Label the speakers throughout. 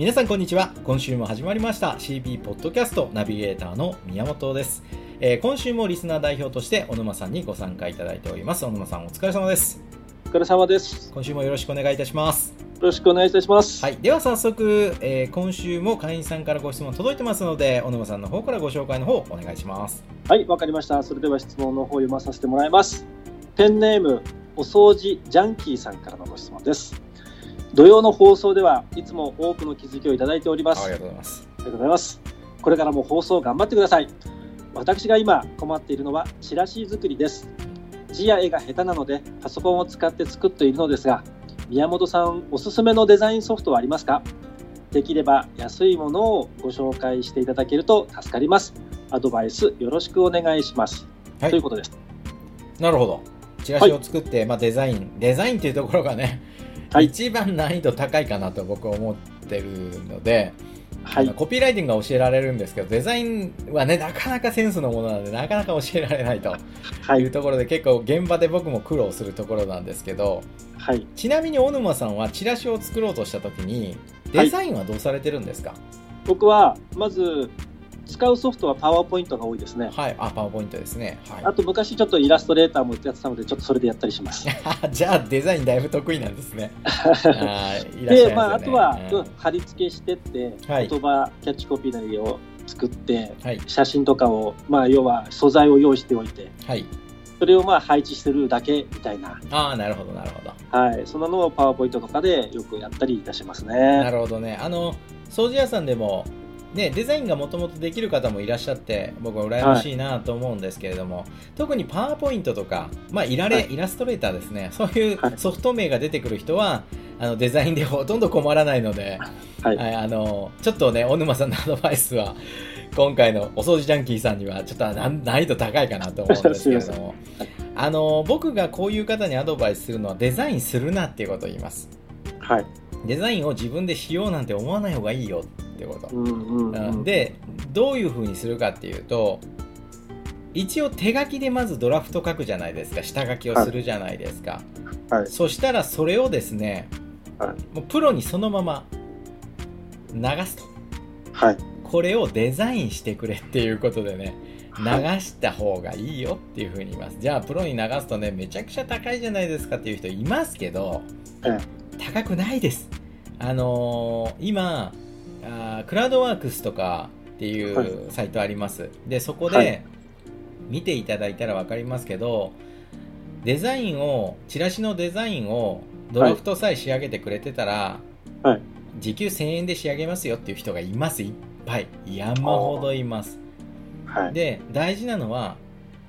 Speaker 1: 皆さんこんにちは今週も始まりました CB ポッドキャストナビゲーターの宮本です、えー今週もリスナー代表として小沼さんにご参加いただいております小沼さんお疲れ様です
Speaker 2: お疲れ様です。
Speaker 1: 今週もよろしくお願いいたします
Speaker 2: よろしくお願いいたします。
Speaker 1: はい、では早速、えー今週も会員さんからご質問届いてますので小沼さんの方からご紹介の方お願いします
Speaker 2: はい、わかりました。それでは質問の方を読まさせてもらいます。ペンネーム、お掃除ジャンキーさんからのご質問です。土曜の放送ではいつも多くの気づきをいただいております。
Speaker 1: ありがとうございます
Speaker 2: ありがとうございます。これからも放送頑張ってください。私が今困っているのはチラシ作りです。字や絵が下手なのでパソコンを使って作っているのですが、宮本さんおすすめのデザインソフトはありますか？できれば安いものをご紹介していただけると助かります。アドバイスよろしくお願いします。
Speaker 1: はい
Speaker 2: ということです。
Speaker 1: なるほどチラシを作って、まあ、デザインデザインっていうところがね、
Speaker 2: はい
Speaker 1: 一番難易度高いかなと僕は思ってるので、
Speaker 2: はい。
Speaker 1: コピーライティングが教えられるんですけどデザインはねなかなかセンスのものなのでなかなか教えられないと
Speaker 2: はいい。
Speaker 1: うところで結構現場で僕も苦労するところなんですけど
Speaker 2: はい。
Speaker 1: ちなみに小沼さんはチラシを作ろうとした時にデザインはどうされてるんですか？
Speaker 2: 僕は、まず、使うソフトはパワーポイントが多いですね。
Speaker 1: はい、あパワーポイントですね。はい。
Speaker 2: あと昔ちょっとイラストレーターもやってたので、ちょっとそれでやったりします。
Speaker 1: じゃあデザインだいぶ得意なんですね。あーいらっしゃいますよね。
Speaker 2: で、まあ、あとは、
Speaker 1: うん。
Speaker 2: うん貼り付けしてって、
Speaker 1: はい。
Speaker 2: 言葉、キャッチコピーなりを作って、
Speaker 1: はい。
Speaker 2: 写真とかを、まあ、要は素材を用意しておいて、
Speaker 1: はい。
Speaker 2: それをまあ配置してるだけみたいな、
Speaker 1: ああなるほどなるほど。
Speaker 2: はい、そんなのをパワーポイントとかでよくやったりいたします
Speaker 1: な
Speaker 2: ね。
Speaker 1: るほどね。あの、掃除屋さんでも、ね、デザインがもともとできる方もいらっしゃって、僕は羨ましいなと思うんですけれども、特にパワーポイントとか、まあ、いられ、
Speaker 2: はい。
Speaker 1: イラストレーターですね、そういう
Speaker 2: はい。
Speaker 1: ソフト名が出てくる人は、あのデザインでほとんど困らないので、
Speaker 2: はい。
Speaker 1: はいあのちょっとね、小沼さんのアドバイスは、今回のお掃除ジャンキーさんには、ちょっと難難易度高いかなと思うんですけれども、あの僕がこういう方にアドバイスするのは、デザインするなっていうことを言います。
Speaker 2: はい。
Speaker 1: デザインを自分でしようなんて思わない方がいいよってこと。
Speaker 2: う、んうんうん。
Speaker 1: でどういう風にするかっていうと一応手書きでまずドラフト書くじゃないですか。下書きをするじゃないですか、
Speaker 2: はい。
Speaker 1: そしたらそれをですね、
Speaker 2: はい。
Speaker 1: もうプロにそのまま流すと。
Speaker 2: はい。
Speaker 1: これをデザインしてくれっていうことでね流
Speaker 2: はい
Speaker 1: した方がいいよっていう風に言います。じゃあプロに流すとねめちゃくちゃ高いじゃないですかっていう人いますけど、
Speaker 2: え。
Speaker 1: 高くないです。あのー今あークラウドワークスとかってい
Speaker 2: はい。う
Speaker 1: サイトあります、でそこ
Speaker 2: は
Speaker 1: で見ていただいたら分かりますけどデザインをチラシのデザインをドラフトさえ仕上げてくれてたら、
Speaker 2: はい。
Speaker 1: 時給1000円で仕上げますよっていう人がいます。いっぱい。山ほどいます。
Speaker 2: はい。
Speaker 1: で大事なのは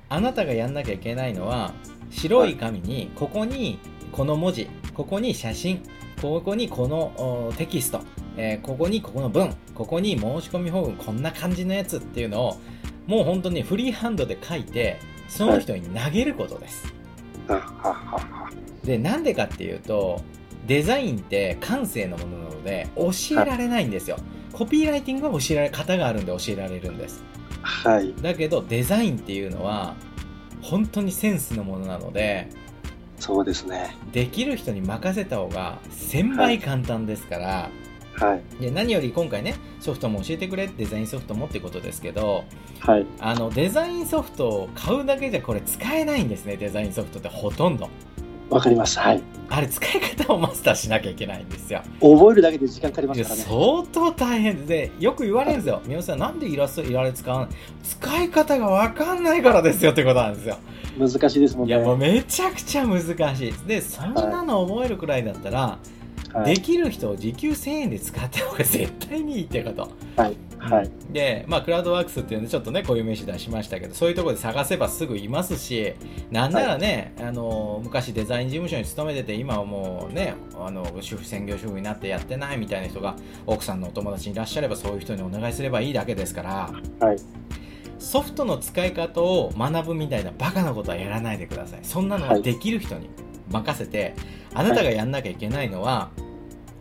Speaker 1: あなたがやんなきゃいけないのは白い紙にここにこの文字ここに写真ここにこのおテキスト、えーここにここの文ここに申し込みフォームこんな感じのやつっていうのをもう本当にフリーハンドで書いてその人に投げることです、でなんでかっていうとデザインって感性のものなので教えられないんですよ、コピーライティングは教えられ方があるんで教えられるんです。
Speaker 2: はい。
Speaker 1: だけどデザインっていうのは本当にセンスのものなので
Speaker 2: そうですね。
Speaker 1: できる人に任せた方が1000倍簡単ですから、
Speaker 2: はい。
Speaker 1: で何より今回ねソフトも教えてくれデザインソフトもってことですけど
Speaker 2: はい。
Speaker 1: あのデザインソフトを買うだけじゃこれ使えないんですねデザインソフトってほとんど
Speaker 2: わかります。はい。
Speaker 1: あれ使い方をマスターしなきゃいけないんですよ
Speaker 2: 覚えるだけで時間かかりますからね。
Speaker 1: 相当大変でよく言われるんですよ皆さんなんでイラストいられ使わない使い方が分かんないからですよってことなんですよ
Speaker 2: 難しいですもんね。
Speaker 1: いやもうめちゃくちゃ難しいでそんなの覚えるくらいだったら、
Speaker 2: はい
Speaker 1: できる人を時給1000円で使った方が絶対にいいってこと
Speaker 2: はい。はい。
Speaker 1: で、まあ、クラウドワークスっていうのでちょっとねこういう名詞出しましたけどそういうところで探せばすぐいますしなんならね、あの昔デザイン事務所に勤めてて今はもうねあの主婦専業主婦になってやってないみたいな人が奥さんのお友達にいらっしゃればそういう人にお願いすればいいだけですから
Speaker 2: はい。
Speaker 1: ソフトの使い方を学ぶみたいなバカなことはやらないでくださいそんなのはできる人に任せて、あなたがやんなきゃいけないのは、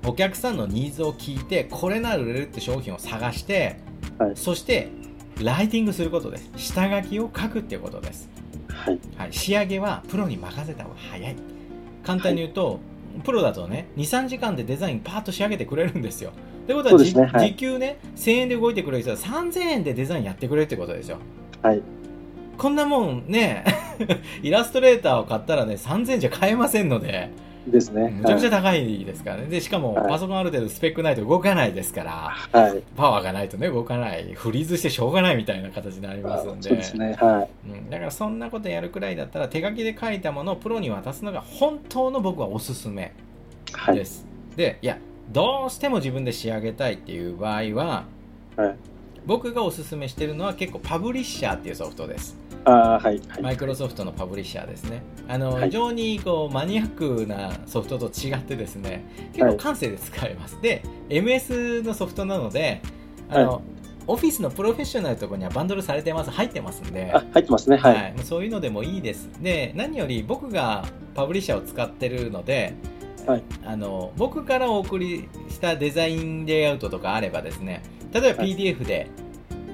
Speaker 1: お客さんのニーズを聞いてこれなら売れるって商品を探して、
Speaker 2: はい。
Speaker 1: そしてライティングすることです。下書きを書くっていうことです、
Speaker 2: はい。
Speaker 1: はい、仕上げはプロに任せた方が早い。簡単に言うと、プロだとね23時間でデザインパーッと仕上げてくれるんですよ。ってことは、
Speaker 2: ね。はい。
Speaker 1: 時給ね1000円で動いてくれる人は3000円でデザインやってくれるってことですよ。
Speaker 2: はい。
Speaker 1: こんなもんね イラストレーターを買ったらね3000円じゃ買えませんので
Speaker 2: ですね。
Speaker 1: むちゃくちゃ高いですからねでしかも
Speaker 2: はい
Speaker 1: パソコンある程度スペックないと動かないですから
Speaker 2: はい。はい。
Speaker 1: パワーがないとね動かないフリーズしてしょうがないみたいな形になりますんで
Speaker 2: そうですね。は
Speaker 1: うん、だからそんなことやるくらいだったら手書きで書いたものをプロに渡すのが本当の僕はおすすめ
Speaker 2: い。はい。
Speaker 1: です、でいやどうしても自分で仕上げたいっていう場合は
Speaker 2: はい。
Speaker 1: 僕がおすすめしてるのは結構パブリッシャーっていうソフトです
Speaker 2: ああ、はい。はい。
Speaker 1: マイクロソフトのパブリッシャーですねあの、
Speaker 2: はい
Speaker 1: 非常にこうマニアックなソフトと違ってですね結構感性で使えます、で MS のソフトなのであの、オフィスのプロフェッショナルのところにはバンドルされてます入ってますんで
Speaker 2: あ、入ってますね。は。
Speaker 1: はいい、もうそういうのでもいいです。で、何より僕がパブリッシャーを使ってるので、
Speaker 2: はい
Speaker 1: あの僕からお送りしたデザインレイアウトとかあればですね、例えば
Speaker 2: はい
Speaker 1: PDF で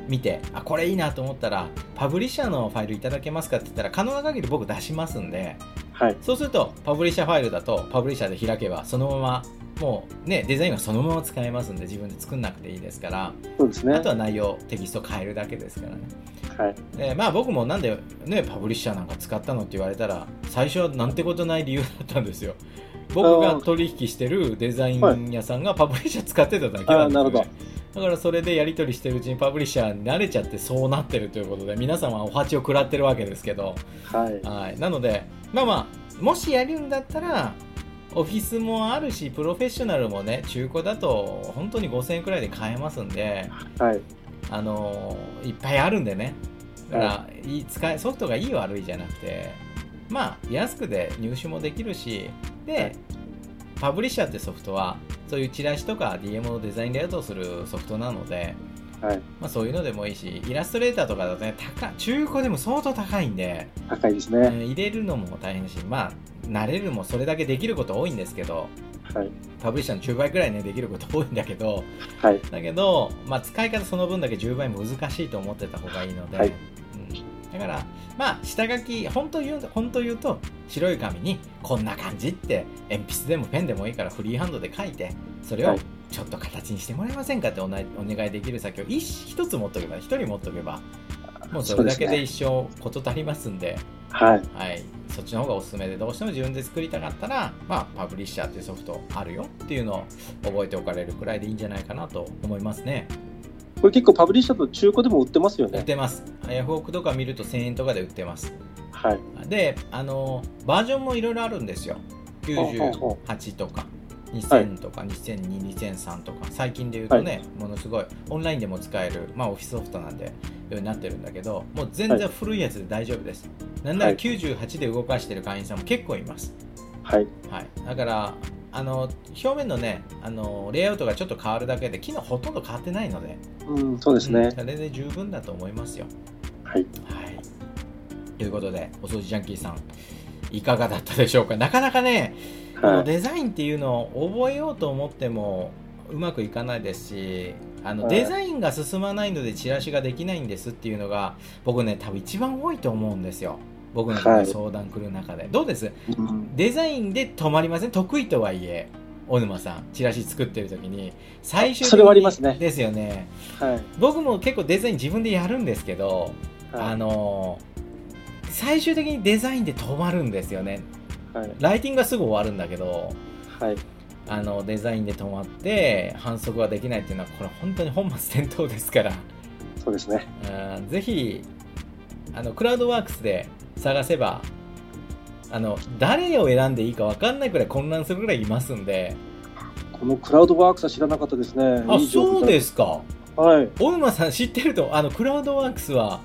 Speaker 1: 見て、あ、これいいなと思ったら、パブリッシャーのファイルいただけますかって言ったら、可能な限り僕出しますんで、
Speaker 2: はい。
Speaker 1: そうすると、パブリッシャーファイルだと、パブリッシャーで開けば、そのまま、もうね、デザインはそのまま使えますんで、自分で作んなくていいですから、
Speaker 2: そうですね。
Speaker 1: あとは内容、テキスト変えるだけですからね。
Speaker 2: はい。
Speaker 1: でまあ僕もなんで、ね、パブリッシャーなんか使ったのって言われたら最初はなんてことない理由だったんですよ僕が取引してるデザイン屋さんがパブリッシャー使ってただけなんですよ、ね
Speaker 2: あーなるほ
Speaker 1: だからそれでやり取りしてるうちにパブリッシャーに慣れちゃってそうなってるということで皆様はお鉢を食らってるわけですけど、
Speaker 2: はい。
Speaker 1: はい、なのでまあまあもしやるんだったらオフィスもあるしプロフェッショナルもね中古だと本当に5000円くらいで買えますんで
Speaker 2: はい。
Speaker 1: あのーいっぱいあるんでね。だから、いい使いソフトがいい悪いじゃなくてまあ安くで入手もできるしで、
Speaker 2: はい
Speaker 1: パブリッシャーってソフトはそういうチラシとか DM のデザインレイアウトをするソフトなので、
Speaker 2: はい。
Speaker 1: まあ、そういうのでもいいしイラストレーターとかだとね高中古でも相当高いんで、
Speaker 2: 高いですね。
Speaker 1: うん入れるのも大変だしまあ慣れるもそれだけできること多いんですけど
Speaker 2: はい。
Speaker 1: パブリッシャーの10倍くらいねできること多いんだけど
Speaker 2: はい。
Speaker 1: だけど、まあ、使い方その分だけ10倍難しいと思ってた方がいいので、
Speaker 2: はい
Speaker 1: うん、だから、まあ、下書き本当言う本当言うと白い紙にこんな感じって鉛筆でもペンでもいいからフリーハンドで書いてそれを
Speaker 2: はい
Speaker 1: ちょっと形にしてもらえませんかってお願いできる先を一一つ持っとけば一人持っとけばもうそれだけで一生事足りますんで
Speaker 2: はい。
Speaker 1: はい、そっちの方がおすすめでどうしても自分で作りたかったら、まあ、パブリッシャーっていうソフトあるよっていうのを覚えておかれるくらいでいいんじゃないかなと思いますね。
Speaker 2: これ結構パブリッシャーと中古でも売ってますよ
Speaker 1: 売っ
Speaker 2: ね。
Speaker 1: てます。ヤフオクとか見ると1000円とかで売ってます。
Speaker 2: はい。
Speaker 1: で、あの、バージョンもいろいろあるんですよ。98とか。2000とか2002、2003とか最近で言うとね、ものすごいオンラインでも使える、まあ、オフィスソフトなんでようになってるんだけどもう全然古いやつで大丈夫です、なんなら
Speaker 2: はい
Speaker 1: 98で動かしてる会員さんも結構います、
Speaker 2: はい。
Speaker 1: はい、だからあの表面のねあのレイアウトがちょっと変わるだけで機能ほとんど変わってないので
Speaker 2: うん、そうですね。
Speaker 1: うんそれで十分だと思いますよ
Speaker 2: はい。
Speaker 1: はいということでお掃除ジャンキーさんいかがだったでしょうか？なかなかね、
Speaker 2: はい。
Speaker 1: デザインっていうのを覚えようと思ってもうまくいかないですしあの
Speaker 2: はい
Speaker 1: デザインが進まないのでチラシができないんですっていうのが僕ね多分一番多いと思うんですよ僕の
Speaker 2: はい。
Speaker 1: 相談来る中で、どうです？
Speaker 2: うん。
Speaker 1: デザインで止まりません？得意とはいえ小沼さん。チラシ作ってる時に。最終
Speaker 2: それはありますね。
Speaker 1: ですよね。
Speaker 2: はい。
Speaker 1: 僕も結構デザイン自分でやるんですけど、あ
Speaker 2: はい。
Speaker 1: の最終的にデザインで止まるんですよね。
Speaker 2: はい。
Speaker 1: ライティングがすぐ終わるんだけど
Speaker 2: はい。
Speaker 1: あのデザインで止まって反則ができないっていうのはこれ本当に本末転倒ですから。
Speaker 2: そうですね。
Speaker 1: うんぜひあのクラウドワークスで探せばあの誰を選んでいいか分かんないくらい混乱するぐらいいますんで
Speaker 2: このクラウドワークスは知らなかったですね。
Speaker 1: あそうですか
Speaker 2: はい。
Speaker 1: 小沼さん知ってるとあのクラウドワークスは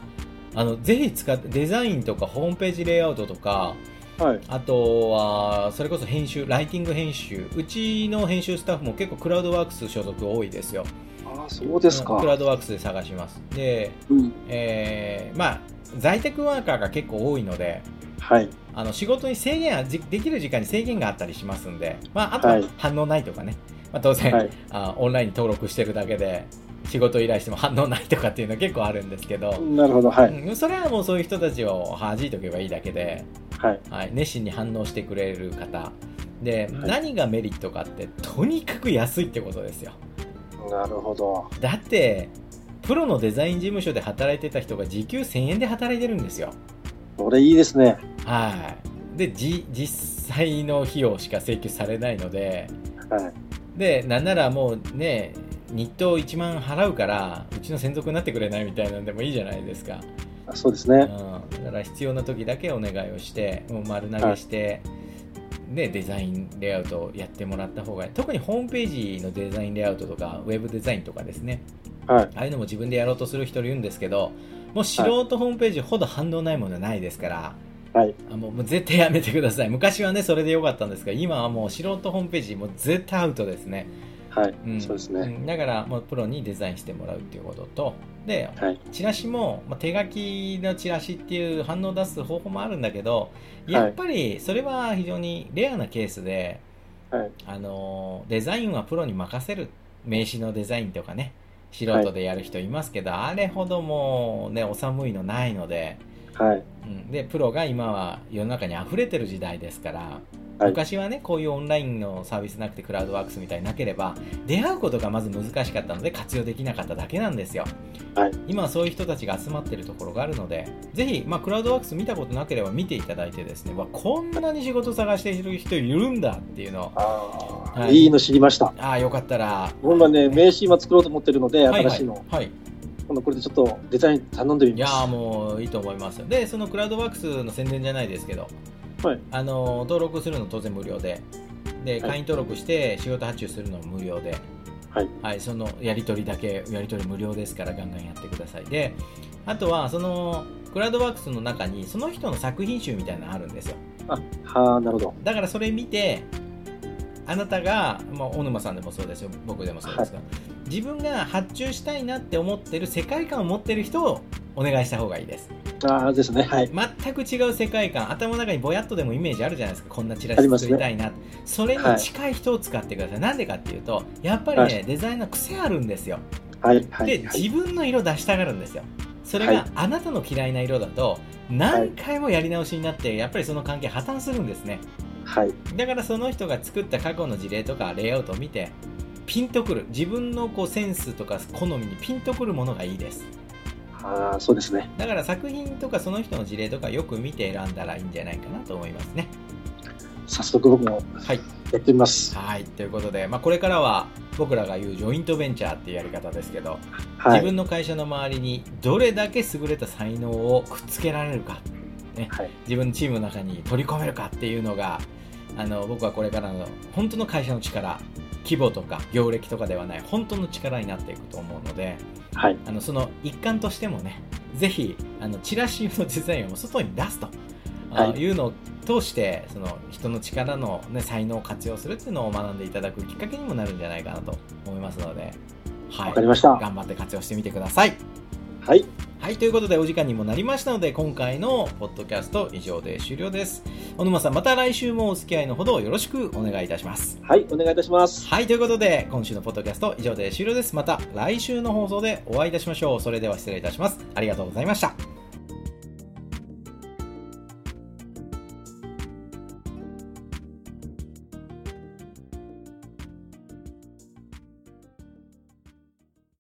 Speaker 1: あのぜひ使ってデザインとかホームページレイアウトとか
Speaker 2: はい。
Speaker 1: あとはそれこそ編集ライティング編集うちの編集スタッフも結構クラウドワークス所属多いですよ
Speaker 2: ああ、そうですか。
Speaker 1: クラウドワークスで探しますで、
Speaker 2: うん。
Speaker 1: えーまあ在宅ワーカーが結構多いので
Speaker 2: はい。
Speaker 1: あの仕事に制限できる時間に制限があったりしますんで、まあ、あとは
Speaker 2: はい
Speaker 1: 反応ないとかね、まあ、当然、
Speaker 2: はい。
Speaker 1: あオンラインに登録してるだけで仕事依頼しても反応ないとかっていうのは結構あるんですけど、
Speaker 2: なるほど。はい。
Speaker 1: うんそれはもうそういう人たちを弾いておけばいいだけで、
Speaker 2: はい。
Speaker 1: はい、熱心に反応してくれる方で、
Speaker 2: はい
Speaker 1: 何がメリットかってとにかく安いってことですよ
Speaker 2: なるほど。
Speaker 1: だってプロのデザイン事務所で働いてた人が時給1000円で働いてるんですよ
Speaker 2: これいいですね。
Speaker 1: はいでじ実際の費用しか請求されないので
Speaker 2: はい。
Speaker 1: でなんならもうね日当1万払うからうちの専属になってくれないみたいなんでもいいじゃないですか、
Speaker 2: あそうですね。
Speaker 1: うん、だから必要な時だけお願いをしてもう丸投げして、でデザインレイアウトをやってもらった方が特にホームページのデザインレイアウトとかウェブデザインとかですね
Speaker 2: はい。
Speaker 1: ああいうのも自分でやろうとする人いるんですけどもう素人ホームページほど反応ないものはないですから、
Speaker 2: はい。
Speaker 1: あもうもう絶対やめてください昔はねそれでよかったんですが今はもう素人ホームページもう絶対アウトですね
Speaker 2: はい。
Speaker 1: うん
Speaker 2: そうですね。
Speaker 1: うんだからもうプロにデザインしてもらうっていうこととで
Speaker 2: はい。
Speaker 1: チラシも、まあ、手書きのチラシっていう反応を出す方法もあるんだけどやっぱりそれは非常にレアなケースで、
Speaker 2: はい。
Speaker 1: あのデザインはプロに任せる名刺のデザインとかね素人でやる人いますけど、あれほどもうねお寒いのないので、
Speaker 2: はい。
Speaker 1: うん、でプロが今は世の中に溢れてる時代ですから、
Speaker 2: はい。
Speaker 1: 昔はねこういうオンラインのサービスなくてクラウドワークスみたいになければ出会うことがまず難しかったので活用できなかっただけなんですよ、
Speaker 2: はい。
Speaker 1: 今はそういう人たちが集まってるところがあるのでぜひ、まあ、クラウドワークス見たことなければ見ていただいてですねわこんなに仕事探している人いるんだっていうのを
Speaker 2: ああ、
Speaker 1: はい。
Speaker 2: いいの知りました。
Speaker 1: ああよかったら。
Speaker 2: 僕はね、名刺今作ろうと思ってるので、
Speaker 1: はい
Speaker 2: 新しいの。
Speaker 1: はい。
Speaker 2: 今度これでちょっとデザイン頼んでみ
Speaker 1: いや
Speaker 2: ます。
Speaker 1: ーもういいと思いますでそのクラウドワークスの宣伝じゃないですけど
Speaker 2: はい。
Speaker 1: あの登録するの当然無料で。で
Speaker 2: はい。
Speaker 1: 会員登録して仕事発注するのも無料で、
Speaker 2: はい。
Speaker 1: そのやり取りだけやり取り無料ですからガンガンやってください。であとはそのクラウドワークスの中にその人の作品集みたいなのあるんですよ。
Speaker 2: あ、はあ、なるほど。
Speaker 1: だからそれ見てあなたが、まあ、小沼さんでもそうですよ。僕でもそうですが、自分が発注したいなって思ってる世界観を持ってる人をお願いした方がいいです
Speaker 2: ああ、ですね。はい。
Speaker 1: 全く違う世界観。頭の中にぼやっとでもイメージあるじゃないですか。こんなチラシ作りたいな、それに近い人を使ってください、なんでかっていうとやっぱりね、
Speaker 2: はい。
Speaker 1: デザインの癖あるんですよ。
Speaker 2: はい。はい。
Speaker 1: で、
Speaker 2: はい。
Speaker 1: 自分の色出したがるんですよ。それが
Speaker 2: はい。
Speaker 1: あなたの嫌いな色だと何回もやり直しになってやっぱりその関係破綻するんですね。
Speaker 2: はい。
Speaker 1: だからその人が作った過去の事例とかレイアウトを見てピンとくる。自分のこうセンスとか好みにピンとくるものがいいです
Speaker 2: ああ、そうですね。
Speaker 1: だから作品とかその人の事例とかよく見て選んだらいいんじゃないかなと思いますね
Speaker 2: 早速僕も
Speaker 1: はい
Speaker 2: やってみます。
Speaker 1: はいということで、まあ、これからは僕らが言うジョイントベンチャーっていうやり方ですけど、
Speaker 2: はい。
Speaker 1: 自分の会社の周りにどれだけ優れた才能をくっつけられるか、ね、
Speaker 2: はい。
Speaker 1: 自分のチームの中に取り込めるかっていうのがあの僕はこれからの本当の会社の力規模とか業歴とかではない本当の力になっていくと思うので
Speaker 2: はい。
Speaker 1: あのその一環としてもね ぜひあのチラシのデザインを外に出すと、あ
Speaker 2: はい
Speaker 1: いうのを通してその人の力の、ね、才能を活用するっていうのを学んでいただくきっかけにもなるんじゃないかなと思いますので、は
Speaker 2: わかりました。
Speaker 1: 頑張って活用してみてください。
Speaker 2: はい。
Speaker 1: はい、ということでお時間にもなりましたので、今回のポッドキャスト以上で終了です。小沼さん、また来週もお付き合いのほどよろしくお願いいたします。
Speaker 2: はい。お願いいたします。
Speaker 1: はい、ということで、今週のポッドキャスト以上で終了です。また来週の放送でお会いいたしましょう。それでは失礼いたします。ありがとうございました。